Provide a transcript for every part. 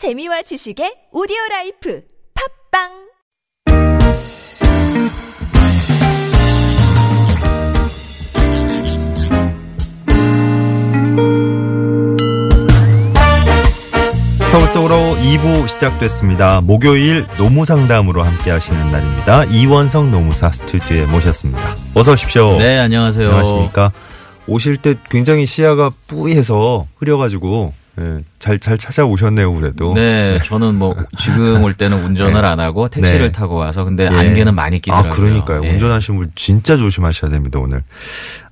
재미와 지식의 오디오 라이프 팟빵 서울 속으로 2부 시작됐습니다. 목요일 노무 상담으로 함께 하시는 날입니다. 이원석 노무사 스튜디오에 모셨습니다. 어서 오십시오. 네, 안녕하세요. 안녕하십니까. 오실 때 굉장히 시야가 뿌이해서 흐려가지고 예, 잘, 잘 찾아오셨네요, 그래도. 네, 저는 뭐 지금 올 때는 운전을 안 하고 택시를 네. 타고 와서 근데 예. 안개는 많이 끼더라고요. 아, 그러니까요. 예. 운전하시는 분 진짜 조심하셔야 됩니다, 오늘.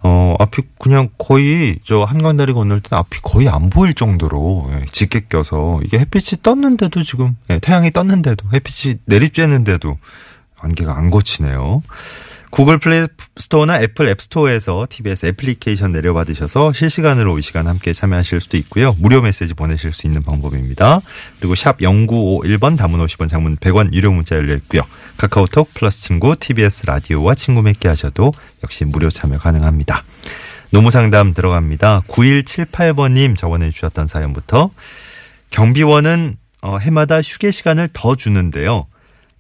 어, 앞이 그냥 거의 저 한강다리 건널 때는 앞이 거의 안 보일 정도로 예, 짙게 껴서 이게 햇빛이 떴는데도 지금 예, 태양이 떴는데도 햇빛이 내리쬐는데도 안개가 안 걷히네요. 구글 플레이 스토어나 애플 앱 스토어에서 TBS 애플리케이션 내려받으셔서 실시간으로 이 시간 함께 참여하실 수도 있고요. 무료 메시지 보내실 수 있는 방법입니다. 그리고 샵 0951번 담은 50원 장문 100원 유료 문자 열려 있고요. 카카오톡 플러스 친구 TBS 라디오와 친구 맺기 하셔도 역시 무료 참여 가능합니다. 노무 상담 들어갑니다. 9178번님 적어내 주셨던 사연부터 경비원은 어, 해마다 휴게 시간을 더 주는데요.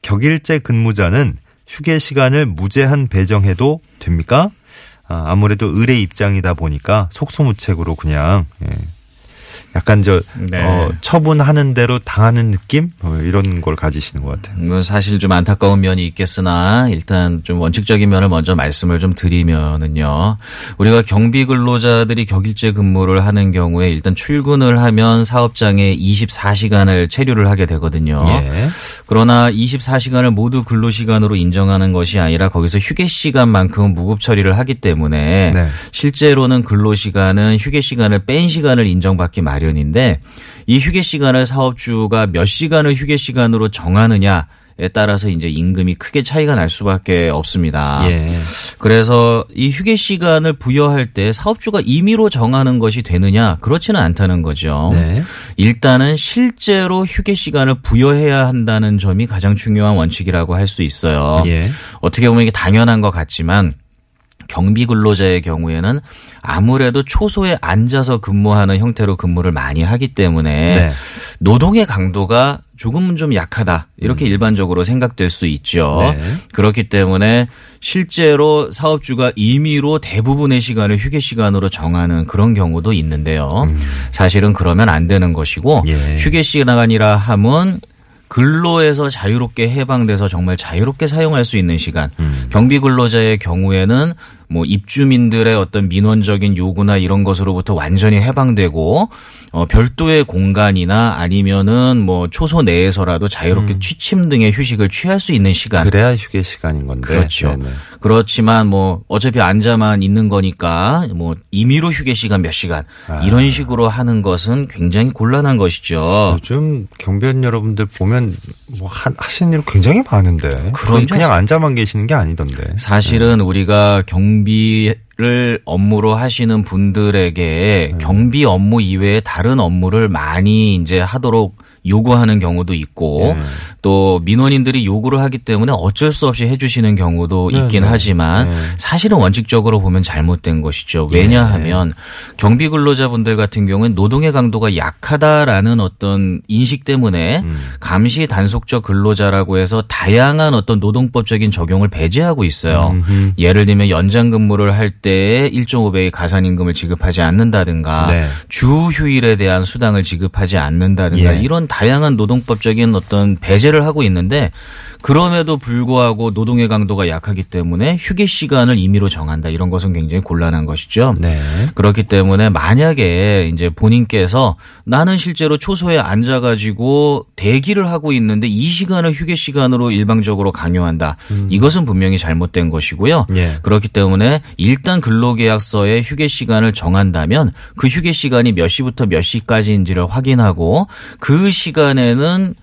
격일제 근무자는 휴게 시간을 무제한 배정해도 됩니까? 아, 아무래도 의뢰 입장이다 보니까 속수무책으로 그냥 예. 약간 저 네. 어, 처분하는 대로 당하는 느낌 어, 이런 걸 가지시는 것 같아요. 뭐 사실 좀 안타까운 면이 있겠으나 일단 좀 원칙적인 면을 먼저 말씀을 좀 드리면은요. 우리가 경비 근로자들이 격일제 근무를 하는 경우에 일단 출근을 하면 사업장에 24시간을 체류를 하게 되거든요. 예. 그러나 24시간을 모두 근로 시간으로 인정하는 것이 아니라 거기서 휴게 시간만큼은 무급 처리를 하기 때문에 네. 실제로는 근로 시간은 휴게 시간을 뺀 시간을 인정받기 마련 인데 이 휴게 시간을 사업주가 몇 시간을 휴게 시간으로 정하느냐 에 따라서 이제 임금이 크게 차이가 날 수밖에 없습니다. 예. 그래서 이 휴게 시간을 부여할 때 사업주가 임의로 정하는 것이 되느냐 그렇지는 않다는 거죠. 네. 일단은 실제로 휴게 시간을 부여해야 한다는 점이 가장 중요한 원칙이라고 할 수 있어요. 예. 어떻게 보면 이게 당연한 것 같지만 경비 근로자의 경우에는 아무래도 초소에 앉아서 근무하는 형태로 근무를 많이 하기 때문에 네. 노동의 강도가 조금은 좀 약하다 이렇게 일반적으로 생각될 수 있죠. 음. 네. 그렇기 때문에 실제로 사업주가 임의로 대부분의 시간을 휴게 시간으로 정하는 그런 경우도 있는데요. 사실은 그러면 안 되는 것이고 음. 예. 휴게 시간이라 함은 근로에서 자유롭게 해방돼서 정말 자유롭게 사용할 수 있는 시간. 음. 경비 근로자의 경우에는 뭐 입주민들의 어떤 민원적인 요구나 이런 것으로부터 완전히 해방되고 어 별도의 공간이나 아니면은 뭐 초소 내에서라도 자유롭게 취침 등의 휴식을 취할 수 있는 시간. 음. 그래야 휴게 시간인 건데. 그렇죠. 네네. 그렇지만 뭐 어차피 앉아만 있는 거니까 뭐 임의로 휴게 시간 몇 시간 아. 이런 식으로 하는 것은 굉장히 곤란한 것이죠. 요즘 경비원 여러분들 보면 뭐 하, 하시는 일 굉장히 많은데 그럼요. 그냥 앉아만 계시는 게 아니던데. 사실은 우리가 경 비를 업무로 하시는 분들에게 네. 경비 업무 이외에 다른 업무를 많이 이제 하도록 요구하는 경우도 있고 네. 또 민원인들이 요구를 하기 때문에 어쩔 수 없이 해주시는 경우도 네, 있긴 네. 하지만 네. 사실은 원칙적으로 보면 잘못된 것이죠. 예. 왜냐하면 경비 근로자분들 같은 경우는 노동의 강도가 약하다라는 어떤 인식 때문에 음. 감시 단속적 근로자라고 해서 다양한 어떤 노동법적인 적용을 배제하고 있어요. 음흠. 예를 들면 연장 근무를 할때 1.5배의 가산 임금을 지급하지 않는다든가 네. 주 휴일에 대한 수당을 지급하지 않는다든가 예. 이런 다 양한 노동법적인 어떤 배제를 하고 있는데 그럼에도 불구하고 노동의 강도가 약하기 때문에 휴게 시간을 임의로 정한다 이런 것은 굉장히 곤란한 것이죠. 네. 그렇기 때문에 만약에 이제 본인께서 나는 실제로 초소에 앉아가지고 대기를 하고 있는데 이 시간을 휴게 시간으로 일방적으로 강요한다. 이것은 분명히 잘못된 것이고요. 예. 그렇기 때문에 일단 근로계약서에 휴게 시간을 정한다면 그 휴게 시간이 몇 시부터 몇 시까지인지를 확인하고 그 시간에는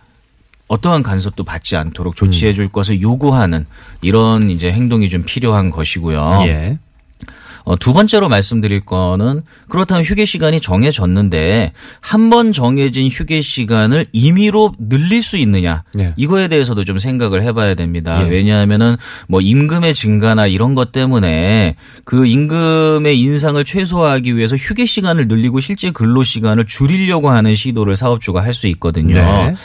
어떠한 간섭도 받지 않도록 조치해 줄 것을 요구하는 이런 이제 행동이 좀 필요한 것이고요. 예. 어, 두 번째로 말씀드릴 거는 그렇다면 휴게 시간이 정해졌는데 한 번 정해진 휴게 시간을 임의로 늘릴 수 있느냐 예. 이거에 대해서도 좀 생각을 해봐야 됩니다. 예. 왜냐하면은 뭐 임금의 증가나 이런 것 때문에 그 임금의 인상을 최소화하기 위해서 휴게 시간을 늘리고 실제 근로 시간을 줄이려고 하는 시도를 사업주가 할 수 있거든요. 네.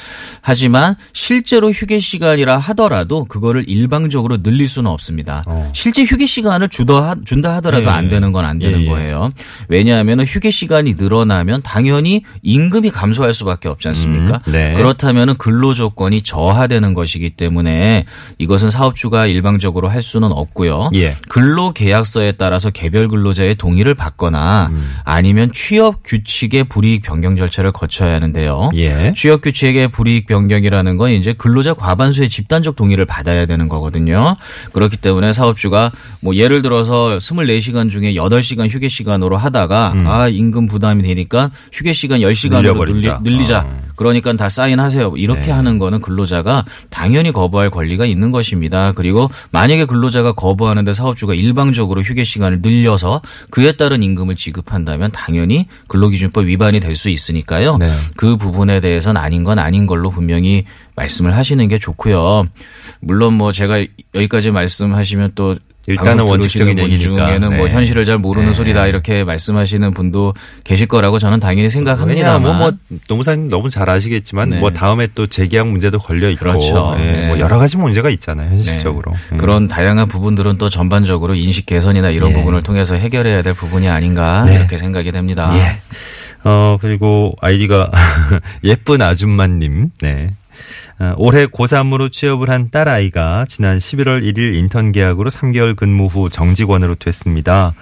하지만 실제로 휴게 시간이라 하더라도 그거를 일방적으로 늘릴 수는 없습니다. 어. 실제 휴게 시간을 주더 하- 준다 하더라도 예, 안 되는 건 안 되는 예, 예. 거예요. 왜냐하면 휴게 시간이 늘어나면 당연히 임금이 감소할 수밖에 없지 않습니까? 음, 네. 그렇다면 근로 조건이 저하되는 것이기 때문에 이것은 사업주가 일방적으로 할 수는 없고요. 예. 근로 계약서에 따라서 개별 근로자의 동의를 받거나 음. 아니면 취업 규칙의 불이익 변경 절차를 거쳐야 하는데요. 예. 취업 규칙의 불이익 변경이라는 건 이제 근로자 과반수의 집단적 동의를 받아야 되는 거거든요. 그렇기 때문에 사업주가 뭐 예를 들어서 24시간 중에 8시간 휴게 시간으로 하다가 아 임금 부담이 되니까 휴게 시간 10시간으로 늘려버린다. 늘리, 자 어. 그러니까 다 사인하세요. 이렇게 네. 하는 거는 근로자가 당연히 거부할 권리가 있는 것입니다. 그리고 만약에 근로자가 거부하는데 사업주가 일방적으로 휴게 시간을 늘려서 그에 따른 임금을 지급한다면 당연히 근로기준법 위반이 될 수 있으니까요. 네. 그 부분에 대해서는 아닌 건 아닌 걸로 분명히 말씀을 하시는 게 좋고요. 물론 뭐 제가 여기까지 말씀하시면 또 일단은 원칙적인 얘기니까. 중에는 뭐 네. 현실을 잘 모르는 네. 소리다 이렇게 말씀하시는 분도 계실 거라고 저는 당연히 왜냐 생각합니다만 뭐, 뭐 노무사님 너무 잘 아시겠지만 네. 뭐 다음에 또 재계약 문제도 걸려 있고 그렇죠. 예, 네. 뭐 여러 가지 문제가 있잖아요 네. 현실적으로 음. 그런 다양한 부분들은 또 전반적으로 인식 개선이나 이런 예. 부분을 통해서 해결해야 될 부분이 아닌가 네. 이렇게 생각이 됩니다. 예. 어, 그리고 아이디가 예쁜 아줌마님, 네. 어, 올해 고3으로 취업을 한 딸아이가 지난 11월 1일 인턴 계약으로 3개월 근무 후 정직원으로 됐습니다.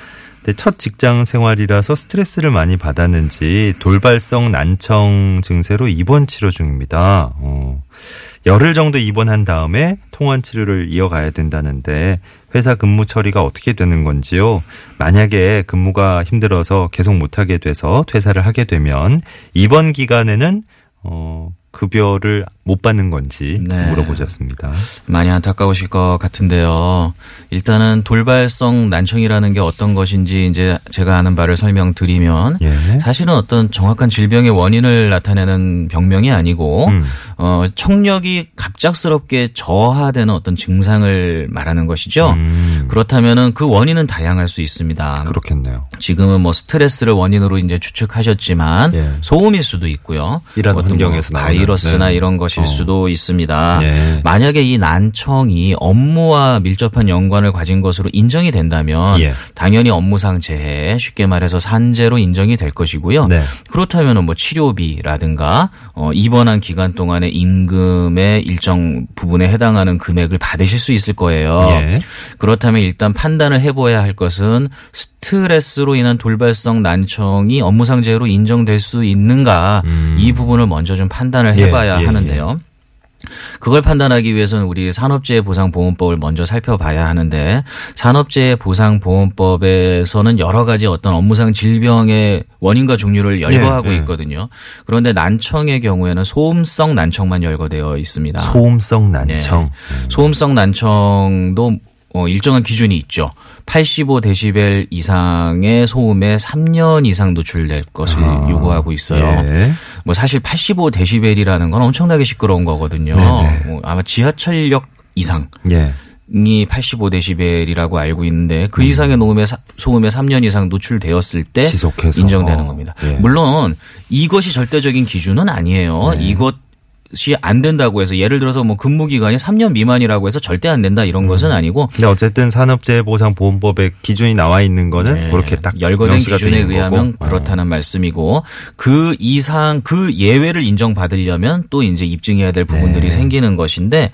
첫 직장 생활이라서 스트레스를 많이 받았는지 돌발성 난청 증세로 입원 치료 중입니다. 어, 열흘 정도 입원한 다음에 통원 치료를 이어가야 된다는데 회사 근무 처리가 어떻게 되는 건지요? 만약에 근무가 힘들어서 계속 못하게 돼서 퇴사를 하게 되면 입원 기간에는 어, 급여를 못 받는 건지 네. 물어보셨습니다. 많이 안타까우실 것 같은데요. 일단은 돌발성 난청이라는 게 어떤 것인지 이제 제가 아는 바를 설명드리면 예. 사실은 어떤 정확한 질병의 원인을 나타내는 병명이 아니고 음. 어 청력이 갑작스럽게 저하되는 어떤 증상을 말하는 것이죠. 음, 그렇다면은 그 원인은 다양할 수 있습니다. 그렇겠네요. 지금은 뭐 스트레스를 원인으로 이제 추측하셨지만 예. 소음일 수도 있고요. 이런 환경에서 뭐 나오는, 바이러스나 네. 이런 것일 어. 수도 있습니다. 예. 만약에 이 난청이 업무와 밀접한 연관을 가진 것으로 인정이 된다면 예. 당연히 업무상 재해 쉽게 말해서 산재로 인정이 될 것이고요. 네. 그렇다면은 뭐 치료비라든가 어 입원한 기간 동안의 임금의 일정 부분에 해당하는 금액을 받으실 수 있을 거예요. 예. 그렇다면 일단 판단을 해봐야 할 것은 스트레스로 인한 돌발성 난청이 업무상 재해로 인정될 수 있는가 음. 이 부분을 먼저 좀 판단을 예, 해봐야 예, 하는데요. 그걸 판단하기 위해서는 우리 산업재해 보상보험법을 먼저 살펴봐야 하는데 산업재해 보상보험법에서는 여러 가지 어떤 업무상 질병의 원인과 종류를 열거하고 예, 예. 있거든요. 그런데 난청의 경우에는 소음성 난청만 열거되어 있습니다. 소음성 난청. 네. 소음성 난청도 어, 일정한 기준이 있죠. 85데시벨 이상의 소음에 3년 이상 노출될 것을 아, 요구하고 있어요. 예. 뭐 사실 85데시벨이라는 건 엄청나게 시끄러운 거거든요. 네네. 뭐 아마 지하철역 이상이 예. 85데시벨이라고 알고 있는데 그 이상의 노음에 사- 소음에 3년 이상 노출되었을 때 지속해서. 인정되는 어, 겁니다. 예. 물론 이것이 절대적인 기준은 아니에요. 네. 이것 이 안 된다고 해서 예를 들어서 뭐 근무 기간이 3년 미만이라고 해서 절대 안 된다 이런 것은 아니고 근데 어쨌든 산업재해보상보험법에 기준이 나와 있는 거는 네. 그렇게 딱 열거된 기준에 의하면 거고. 그렇다는 말씀이고 그 이상 그 예외를 인정받으려면 또 이제 입증해야 될 부분들이 네. 생기는 것인데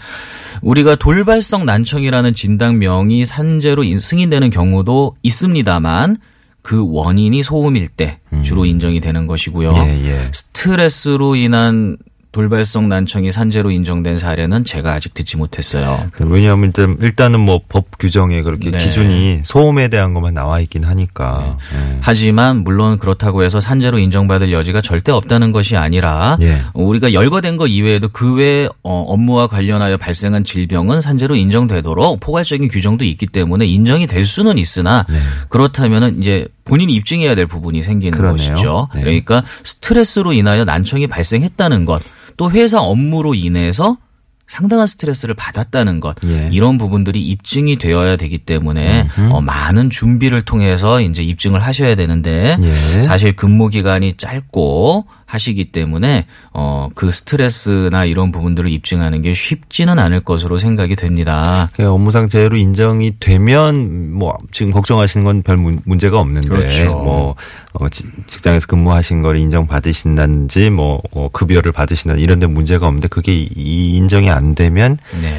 우리가 돌발성 난청이라는 진단명이 산재로 인- 승인되는 경우도 있습니다만 그 원인이 소음일 때 주로 인정이 되는 것이고요. 음. 예, 예. 스트레스로 인한 돌발성 난청이 산재로 인정된 사례는 제가 아직 듣지 못했어요. 왜냐하면 일단 일단은 뭐 법 규정에 그렇게 네. 기준이 소음에 대한 것만 나와 있긴 하니까. 예. 하지만 물론 그렇다고 해서 산재로 인정받을 여지가 절대 없다는 것이 아니라 예. 우리가 열거된 것 이외에도 그외 어, 업무와 관련하여 발생한 질병은 산재로 인정되도록 포괄적인 규정도 있기 때문에 인정이 될 수는 있으나 그렇다면은 이제 본인이 입증해야 될 부분이 생기는 그러네요. 것이죠. 네. 그러니까 스트레스로 인하여 난청이 발생했다는 것, 또 회사 업무로 인해서 상당한 스트레스를 받았다는 것 예. 이런 부분들이 입증이 되어야 되기 때문에 어, 많은 준비를 통해서 이제 입증을 하셔야 되는데 예. 사실 근무 기간이 짧고 하시기 때문에 어, 그 스트레스나 이런 부분들을 입증하는 게 쉽지는 않을 것으로 생각이 됩니다. 그 업무상 재해로 인정이 되면 뭐 지금 걱정하시는 건 별 문제가 없는데 그렇죠. 뭐 어, 지- 직장에서 근무하신 걸 인정 받으신다든지 뭐 어, 급여를 받으신다 이런 데 문제가 없는데 그게 이- 이 인정이 안 되면 네.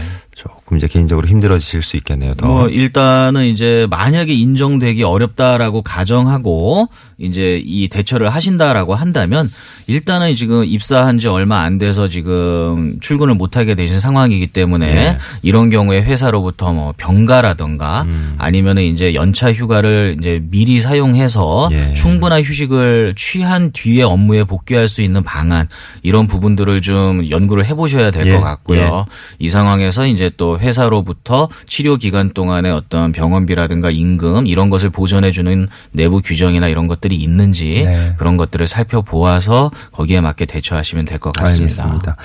조금 이제 개인적으로 힘들어지실 수 있겠네요. 더. 뭐 일단은 이제 만약에 인정되기 어렵다라고 가정하고 이제 이 대처를 하신다라고 한다면 일단은 지금 입사한 지 얼마 안 돼서 지금 출근을 못 하게 되신 상황이기 때문에 네. 이런 경우에 회사로부터 뭐 병가라든가 음. 아니면은 이제 연차 휴가를 이제 미리 사용해서 예. 충분한 휴식을 취한 뒤에 업무에 복귀할 수 있는 방안 이런 부분들을 좀 연구를 해보셔야 될것 예. 같고요. 이 상황에서 이제 또 회사로부터 치료 기간 동안의 어떤 병원비라든가 임금 이런 것을 보전해 주는 내부 규정이나 이런 것들이 있는지 네. 그런 것들을 살펴보아서 거기에 맞게 대처하시면 될 것 같습니다. 알겠습니다.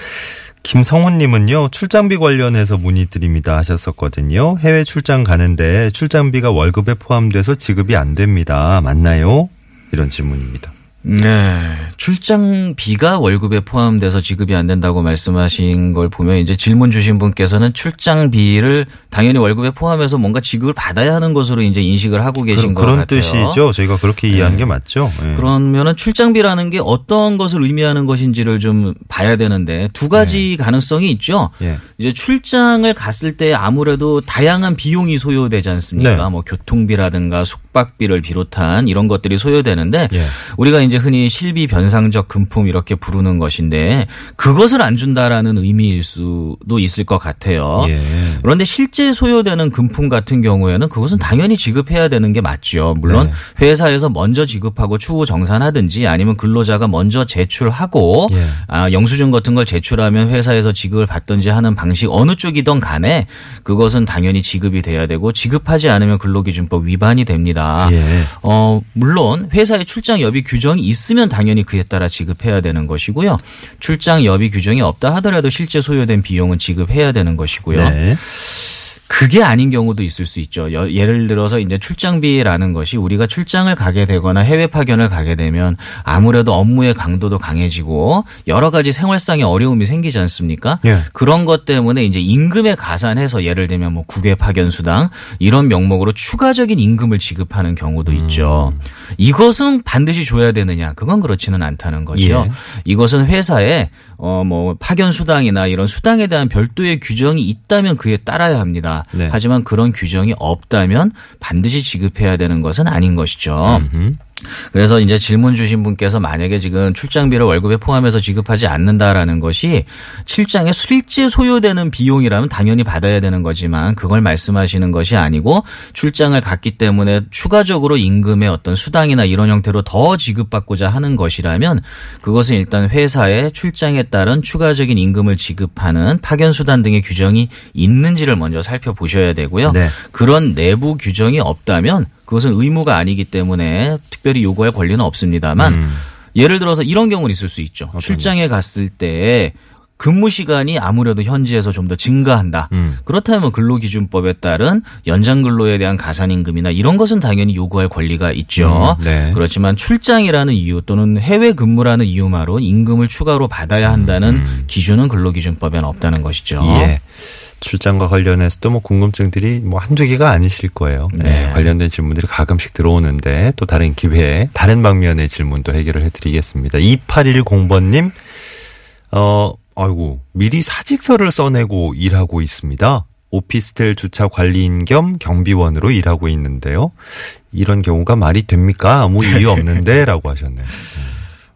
김성훈님은요 출장비 관련해서 문의드립니다 하셨었거든요. 해외 출장 가는데 출장비가 월급에 포함돼서 지급이 안 됩니다. 맞나요? 이런 질문입니다. 네. 출장비가 월급에 포함돼서 지급이 안 된다고 말씀하신 걸 보면 이제 질문 주신 분께서는 출장비를 당연히 월급에 포함해서 뭔가 지급을 받아야 하는 것으로 이제 인식을 하고 계신 그런, 것 그런 같아요. 뜻이죠. 저희가 그렇게 이해하는 게 맞죠. 예. 그러면은 출장비라는 게 어떤 것을 의미하는 것인지를 좀 봐야 되는데 두 가지 가능성이 있죠. 예. 이제 출장을 갔을 때 아무래도 다양한 비용이 소요되지 않습니까? 네. 뭐 교통비라든가 숙박비를 비롯한 이런 것들이 소요되는데 예. 우리가 이제 흔히 실비 변상적 금품 이렇게 부르는 것인데 그것을 안 준다라는 의미일 수도 있을 것 같아요. 예. 그런데 실제 소요되는 금품 같은 경우에는 그것은 당연히 지급해야 되는 게 맞죠. 물론 네. 회사에서 먼저 지급하고 추후 정산하든지 아니면 근로자가 먼저 제출하고 예. 아, 영수증 같은 걸 제출하면 회사에서 지급을 받든지 하는 방식 어느 쪽이든 간에 그것은 당연히 지급이 돼야 되고 지급하지 않으면 근로기준법 위반이 됩니다. 예. 어, 물론 회사에 출장 여비 규정이 있으면 당연히 그에 따라 지급해야 되는 것이고요. 출장 여비 규정이 없다 하더라도 실제 소요된 비용은 지급해야 되는 것이고요. 네. 그게 아닌 경우도 있을 수 있죠. 여- 예를 들어서 이제 출장비라는 것이 우리가 출장을 가게 되거나 해외 파견을 가게 되면 아무래도 업무의 강도도 강해지고 여러 가지 생활상의 어려움이 생기지 않습니까? 예. 그런 것 때문에 이제 임금에 가산해서 예를 들면 뭐 국외 파견 수당 이런 명목으로 추가적인 임금을 지급하는 경우도 있죠. 이것은 반드시 줘야 되느냐? 그건 그렇지는 않다는 거죠. 예. 이것은 회사에 어 뭐 파견 수당이나 이런 수당에 대한 별도의 규정이 있다면 그에 따라야 합니다. 네. 하지만 그런 규정이 없다면 반드시 지급해야 되는 것은 아닌 것이죠. 음. 그래서 이제 질문 주신 분께서 만약에 지금 출장비를 월급에 포함해서 지급하지 않는다라는 것이 출장에 실제 소요되는 비용이라면 당연히 받아야 되는 거지만 그걸 말씀하시는 것이 아니고 출장을 갔기 때문에 추가적으로 임금의 어떤 수당이나 이런 형태로 더 지급받고자 하는 것이라면 그것은 일단 회사의 출장에 따른 추가적인 임금을 지급하는 파견 수단 등의 규정이 있는지를 먼저 살펴보셔야 되고요. 네. 그런 내부 규정이 없다면 그것은 의무가 아니기 때문에 특별히 요구할 권리는 없습니다만 음. 예를 들어서 이런 경우는 있을 수 있죠. 출장에 갔을 때 근무 시간이 아무래도 현지에서 좀 더 증가한다. 음. 그렇다면 근로기준법에 따른 연장 근로에 대한 가산임금이나 이런 것은 당연히 요구할 권리가 있죠. 음, 네. 그렇지만 출장이라는 이유 또는 해외 근무라는 이유만으로 임금을 추가로 받아야 한다는 기준은 근로기준법에는 없다는 것이죠. 음. 예. 출장과 관련해서도 뭐 궁금증들이 뭐 한두 개가 아니실 거예요. 네. 예, 관련된 질문들이 가끔씩 들어오는데 또 다른 기회에 다른 방면의 질문도 해결을 해드리겠습니다. 2810번님, 어, 아이고, 미리 사직서를 써내고 일하고 있습니다. 오피스텔 주차 관리인 겸 경비원으로 일하고 있는데요. 이런 경우가 말이 됩니까? 아무 이유 없는데? 라고 하셨네요.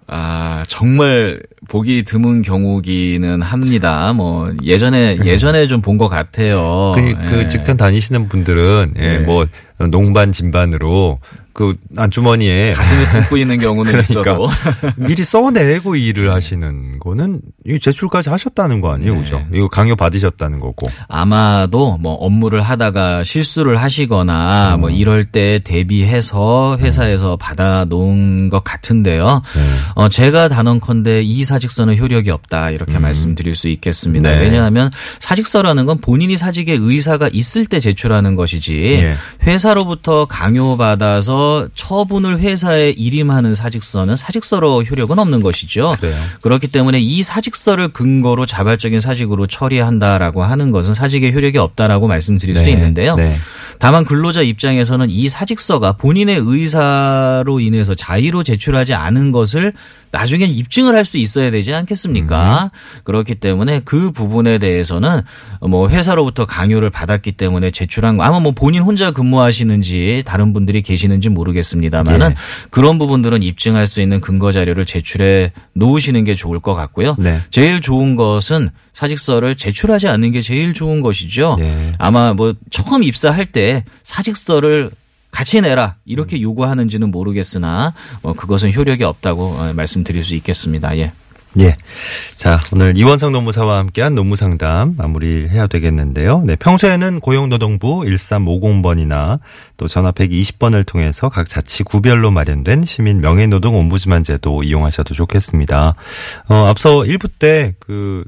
아, 정말 보기 드문 경우기는 합니다. 뭐, 예전에, 예전에 좀 본 것 같아요. 그, 그 예. 직장 다니시는 분들은 예, 네. 뭐 농반 진반으로 그 안주머니에 가슴에 푹 뿌이는 경우는 그러니까 있어도. 미리 써내고 일을 하시는 거는 이 제출까지 하셨다는 거 아니에요, 네. 그죠? 이거 강요 받으셨다는 거고. 아마도 뭐 업무를 하다가 실수를 하시거나 음. 뭐 이럴 때 대비해서 회사에서 받아 놓은 것 같은데요. 네. 어, 제가 단언컨대 이 사직서는 효력이 없다 이렇게 말씀드릴 수 있겠습니다. 음. 네. 왜냐하면 사직서라는 건 본인이 사직에 의사가 있을 때 제출하는 것이지 예. 회사로부터 강요받아서 처분을 회사에 일임하는 사직서는 사직서로 효력은 없는 것이죠. 그래요. 그렇기 때문에 이 사직서를 근거로 자발적인 사직으로 처리한다라고 하는 것은 사직의 효력이 없다라고 말씀드릴 수 네. 있는데요. 네. 다만 근로자 입장에서는 이 사직서가 본인의 의사로 인해서 자의로 제출하지 않은 것을 나중에 입증을 할 수 있어야 되지 않겠습니까? 그렇기 때문에 그 부분에 대해서는 뭐 회사로부터 강요를 받았기 때문에 제출한 거 아마 뭐 본인 혼자 근무하시는지 다른 분들이 계시는지 모르겠습니다만은 예. 그런 부분들은 입증할 수 있는 근거 자료를 제출해 놓으시는 게 좋을 것 같고요. 네. 제일 좋은 것은 사직서를 제출하지 않는 게 제일 좋은 것이죠. 네. 아마 뭐 처음 입사할 때 사직서를 같이 내라 이렇게 요구하는지는 모르겠으나 어, 그것은 효력이 없다고 어, 말씀드릴 수 있겠습니다. 예. 예. 자, 오늘 이원성 노무사와 함께한 노무상담 마무리해야 되겠는데요. 네, 평소에는 고용노동부 1350번이나 또 전화 120번을 통해서 각 자치 구별로 마련된 시민 명예노동 옴부즈만 제도 이용하셔도 좋겠습니다. 어, 앞서 1부 때 그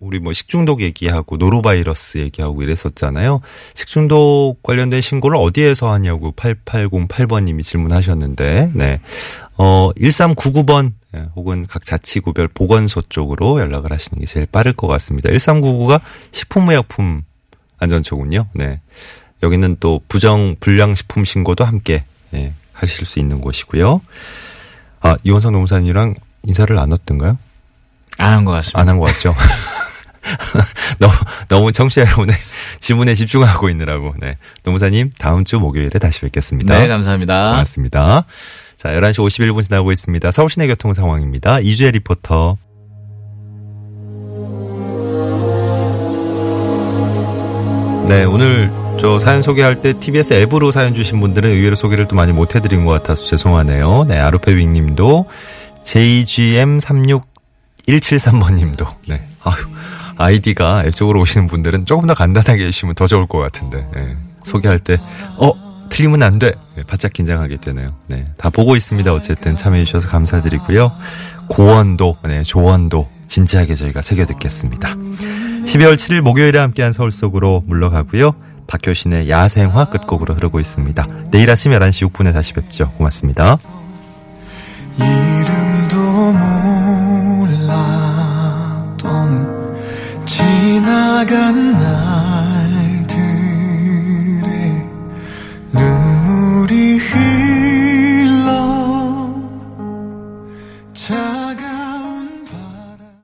우리 뭐 식중독 얘기하고 노로바이러스 얘기하고 이랬었잖아요. 식중독 관련된 신고를 어디에서 하냐고 8808번님이 질문하셨는데, 네. 어, 1399번, 예, 혹은 각 자치구별 보건소 쪽으로 연락을 하시는 게 제일 빠를 것 같습니다. 1399가 식품의약품 안전처군요. 네. 여기는 또 부정 불량식품 신고도 함께, 예, 하실 수 있는 곳이고요. 아, 이원성 농사님이랑 인사를 나눴던가요? 안 한 것 같습니다. 안 한 것 같죠? 너무, 너무 청취자 여러분의 질문에 집중하고 있느라고. 네. 노무사님, 다음 주 목요일에 다시 뵙겠습니다. 네, 감사합니다. 고맙습니다. 자, 11시 51분 지나고 있습니다. 서울시내 교통 상황입니다. 이주혜 리포터. 네, 오늘 저 사연 소개할 때 TBS 앱으로 사연 주신 분들은 의외로 소개를 또 많이 못 해드린 것 같아서 죄송하네요. 네, 아르페 윙님도 JGM36173번 님도 네, 아유, 아이디가 앱 쪽으로 오시는 분들은 조금 더 간단하게 해주시면 더 좋을 것 같은데 네, 소개할 때 어. 틀리면 안 돼. 네, 바짝 긴장하게 되네요. 네. 다 보고 있습니다. 어쨌든 참여해주셔서 감사드리고요. 고원도, 네, 조원도 진지하게 저희가 새겨 듣겠습니다. 12월 7일 목요일에 함께한 서울 속으로 물러가고요. 박효신의 야생화 끝곡으로 흐르고 있습니다. 내일 아침 11시 6분에 다시 뵙죠. 고맙습니다. 感恩